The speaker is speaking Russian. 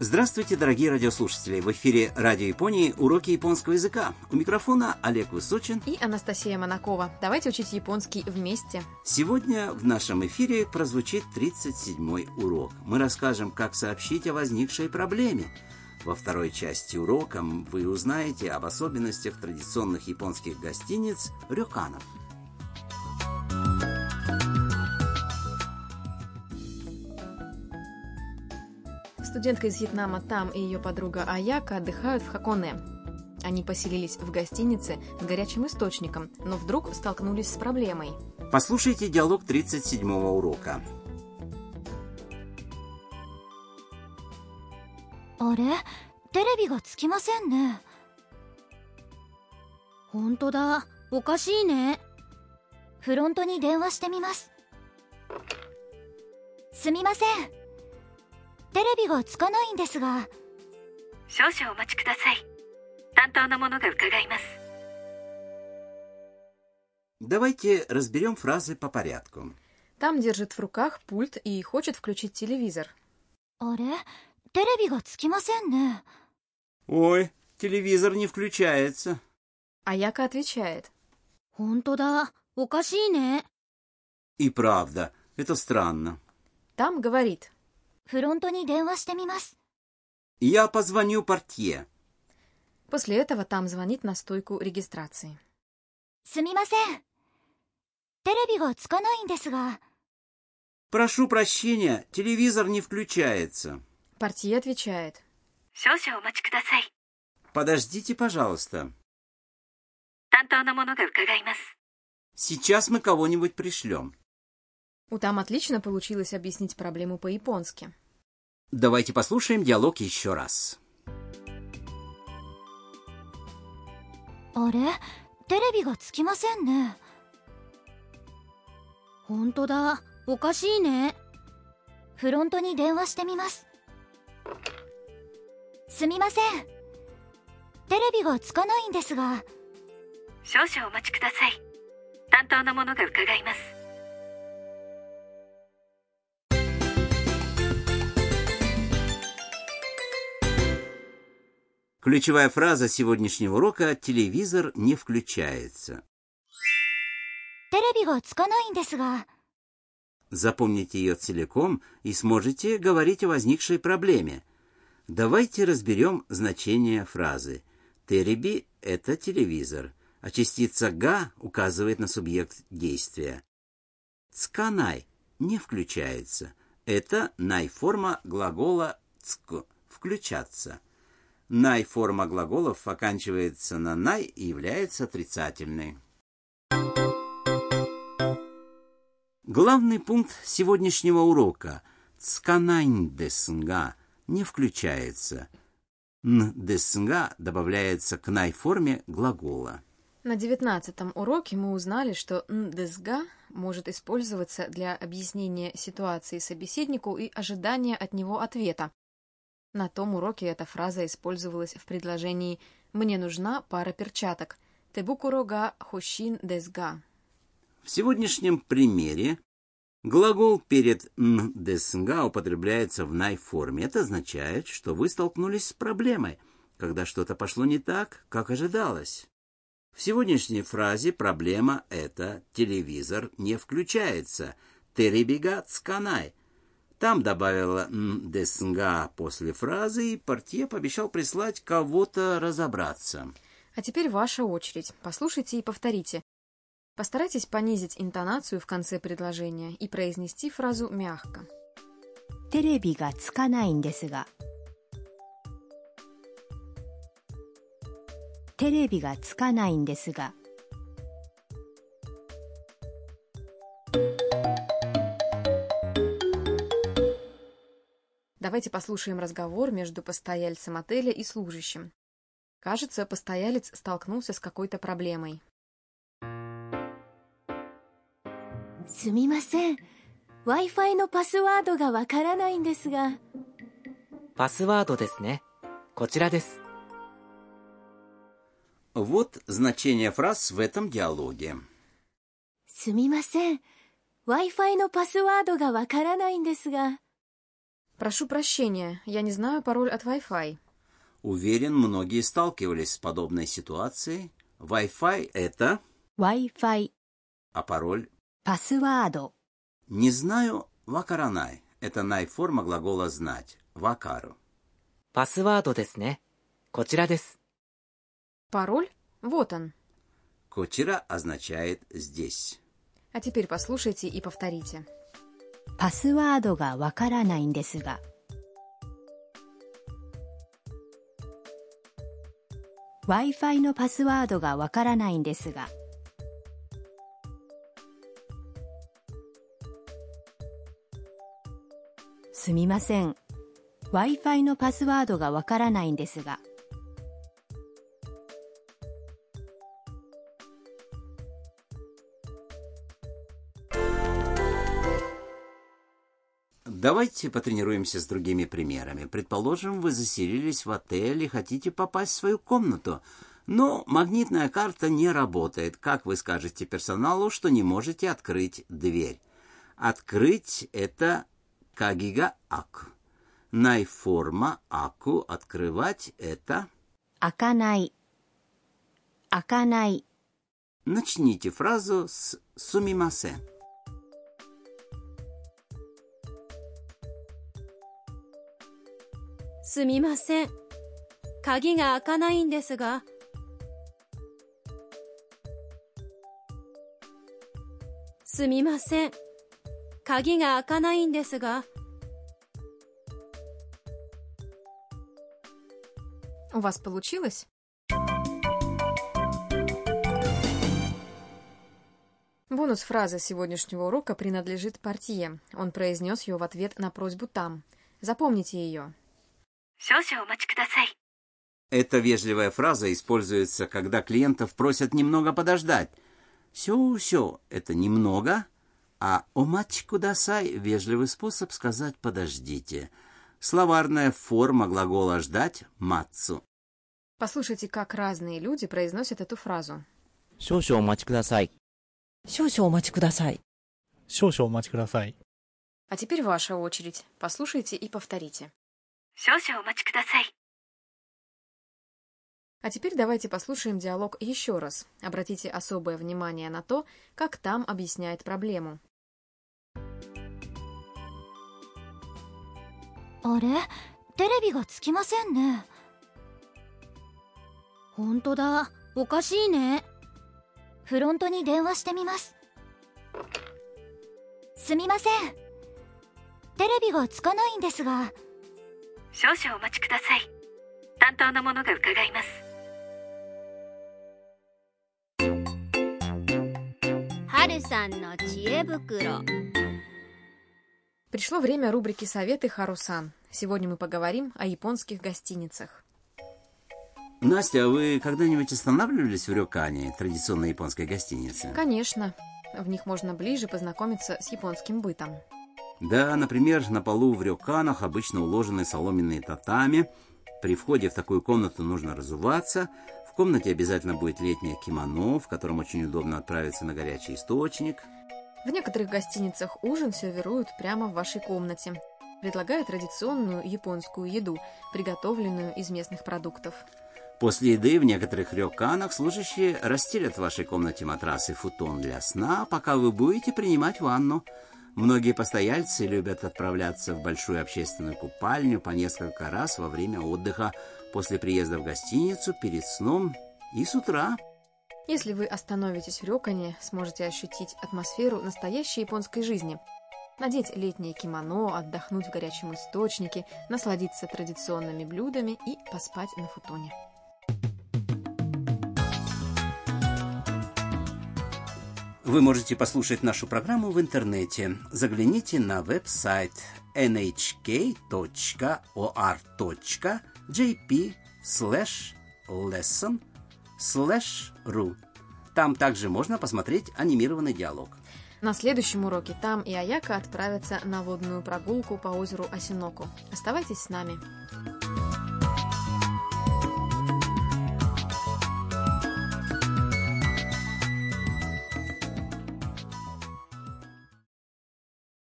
Здравствуйте, дорогие радиослушатели! В эфире Радио Японии уроки японского языка. У микрофона Олег Высочин и Анастасия Монакова. Давайте учить японский вместе. Сегодня в нашем эфире прозвучит 37-й урок. Мы расскажем, как сообщить о возникшей проблеме. Во второй части урока вы узнаете об особенностях традиционных японских гостиниц рюканов. Студентка из Вьетнама Там и ее подруга Аяка отдыхают в Хаконе. Они поселились в гостинице с горячим источником, но вдруг столкнулись с проблемой. Послушайте диалог 37-го урока. あれテレビがつきませんね本当だおかしいねフロントに電話してみますすみません テレビがつかないんですが少々お待ちください担当の者が伺います Давайте разберем фразы по порядку. Там держит в руках пульт и хочет включить телевизор. あれテレビがつきませんね Ой, телевизор не включается. Аяка отвечает. 本当だおかしいね И правда, это странно. Там говорит. フロントに電話してみます Я позвоню портье. После этого Там звонит на стойку регистрации. すみませんテレビがつかないんですが Прошу прощения, телевизор не включается. Портье отвечает. 少々お待ちください Подождите, пожалуйста. 担当の者が伺います Сейчас мы кого-нибудь пришлем. У Там отлично получилось объяснить проблему по-японски. Давайте послушаем диалог еще раз. あれテレビがつきませんね本当だおかしいねフロントに電話してみますすみませんテレビがつかないんですが少々お待ちください担当の者が伺います Ключевая фраза сегодняшнего урока «телевизор не включается». Запомните ее целиком и сможете говорить о возникшей проблеме. Давайте разберем значение фразы. «Тереби» — это телевизор, а частица «га» указывает на субъект действия. «Цканай» — не включается. Это най-форма глагола «цк» — «включаться». Най-форма глаголов оканчивается на най и является отрицательной. Главный пункт сегодняшнего урока «цканань деснга» не включается. «Н деснга» добавляется к най-форме глагола. На девятнадцатом уроке мы узнали, что «ндесга» может использоваться для объяснения ситуации собеседнику и ожидания от него ответа. На том уроке эта фраза использовалась в предложении «Мне нужна пара перчаток» «Тебукурога хушин десга». В сегодняшнем примере глагол перед «н деснга» употребляется в най-форме. Это означает, что вы столкнулись с проблемой, когда что-то пошло не так, как ожидалось. В сегодняшней фразе проблема – это «телевизор не включается», «теребига цканай». Там добавила «н деснга» после фразы, и портье пообещал прислать кого-то разобраться. А теперь ваша очередь. Послушайте и повторите. Постарайтесь понизить интонацию в конце предложения и произнести фразу мягко. テレビがつかないんですがテレビがつかないんですが Давайте послушаем разговор между постояльцем отеля и служащим. Кажется, постоялец столкнулся с какой-то проблемой. すみません Wi-Fi のパスワードがわからないんですがパスワードですね。こちらです。 Вот значение фраз в этом диалоге. すみません Wi-Fi のパスワードがわからないんですが «Прошу прощения, я не знаю пароль от Wi-Fi». Уверен, многие сталкивались с подобной ситуацией. Wi-Fi — это... Wi-Fi. А пароль? Пасуадо. Не знаю вакаранай. Это най-форма глагола «знать». Вакару. Пасуадо десне. Кочира дес. Пароль? Вот он. Кочира означает «здесь». А теперь послушайте и повторите. パスワードがわからないんですが。Wi-Fi のパスワードがわからないんですが。すみません。Wi-Fi のパスワードがわからないんですが。Давайте потренируемся с другими примерами. Предположим, вы заселились в отеле, и хотите попасть в свою комнату. Но магнитная карта не работает. Как вы скажете персоналу, что не можете открыть дверь? Открыть – это кагига ак. Найформа аку открывать – это... Аканай. Аканай. Начните фразу с сумимасен. すみません。鍵が開かないんですが。すみません。鍵が開かないんですが。 У вас получилось? Бонус фразы сегодняшнего урока принадлежит партие. Он произнес ее в ответ на просьбу там. Запомните ее. Эта вежливая фраза используется, когда клиентов просят немного подождать. Сё-сё — это немного, а «омачи кудасай» — вежливый способ сказать «подождите». Словарная форма глагола «ждать» — «мацу». Послушайте, как разные люди произносят эту фразу. «Сё-сё, мачи кудасай». «Сё-сё, мачи кудасай». «Сё-сё, мачи кудасай». А теперь ваша очередь. Послушайте и повторите. 少々お待ちください。 А теперь давайте послушаем диалог еще раз. Обратите особое внимание на то, как там объясняет проблему. あれテレビがつきませんね本当だおかしいねフロントに電話してみますすみませんテレビがつかないんですが 少々お待ちください。担当の者が伺います。春さんの知恵袋 Пришло время рубрики «Советы Харусан». Сегодня мы поговорим о японских гостиницах. Настя, а вы когда-нибудь останавливались в Рёкане, традиционной японской гостинице? Конечно, в них можно ближе познакомиться с японским бытом. Да, например, на полу в рёканах обычно уложены соломенные татами. При входе в такую комнату нужно разуваться. В комнате обязательно будет летнее кимоно, в котором очень удобно отправиться на горячий источник. В некоторых гостиницах ужин сервируют прямо в вашей комнате. Предлагают традиционную японскую еду, приготовленную из местных продуктов. После еды в некоторых рёканах служащие расстелят в вашей комнате матрас и футон для сна, пока вы будете принимать ванну. Многие постояльцы любят отправляться в большую общественную купальню по несколько раз во время отдыха, после приезда в гостиницу, перед сном и с утра. Если вы остановитесь в Рёкане, сможете ощутить атмосферу настоящей японской жизни. Надеть летнее кимоно, отдохнуть в горячем источнике, насладиться традиционными блюдами и поспать на футоне. Вы можете послушать нашу программу в интернете. Загляните на веб-сайт nhk.or.jp slash lesson slash ru. Там также можно посмотреть анимированный диалог. На следующем уроке Там и Аяка отправятся на водную прогулку по озеру Осиноку. Оставайтесь с нами.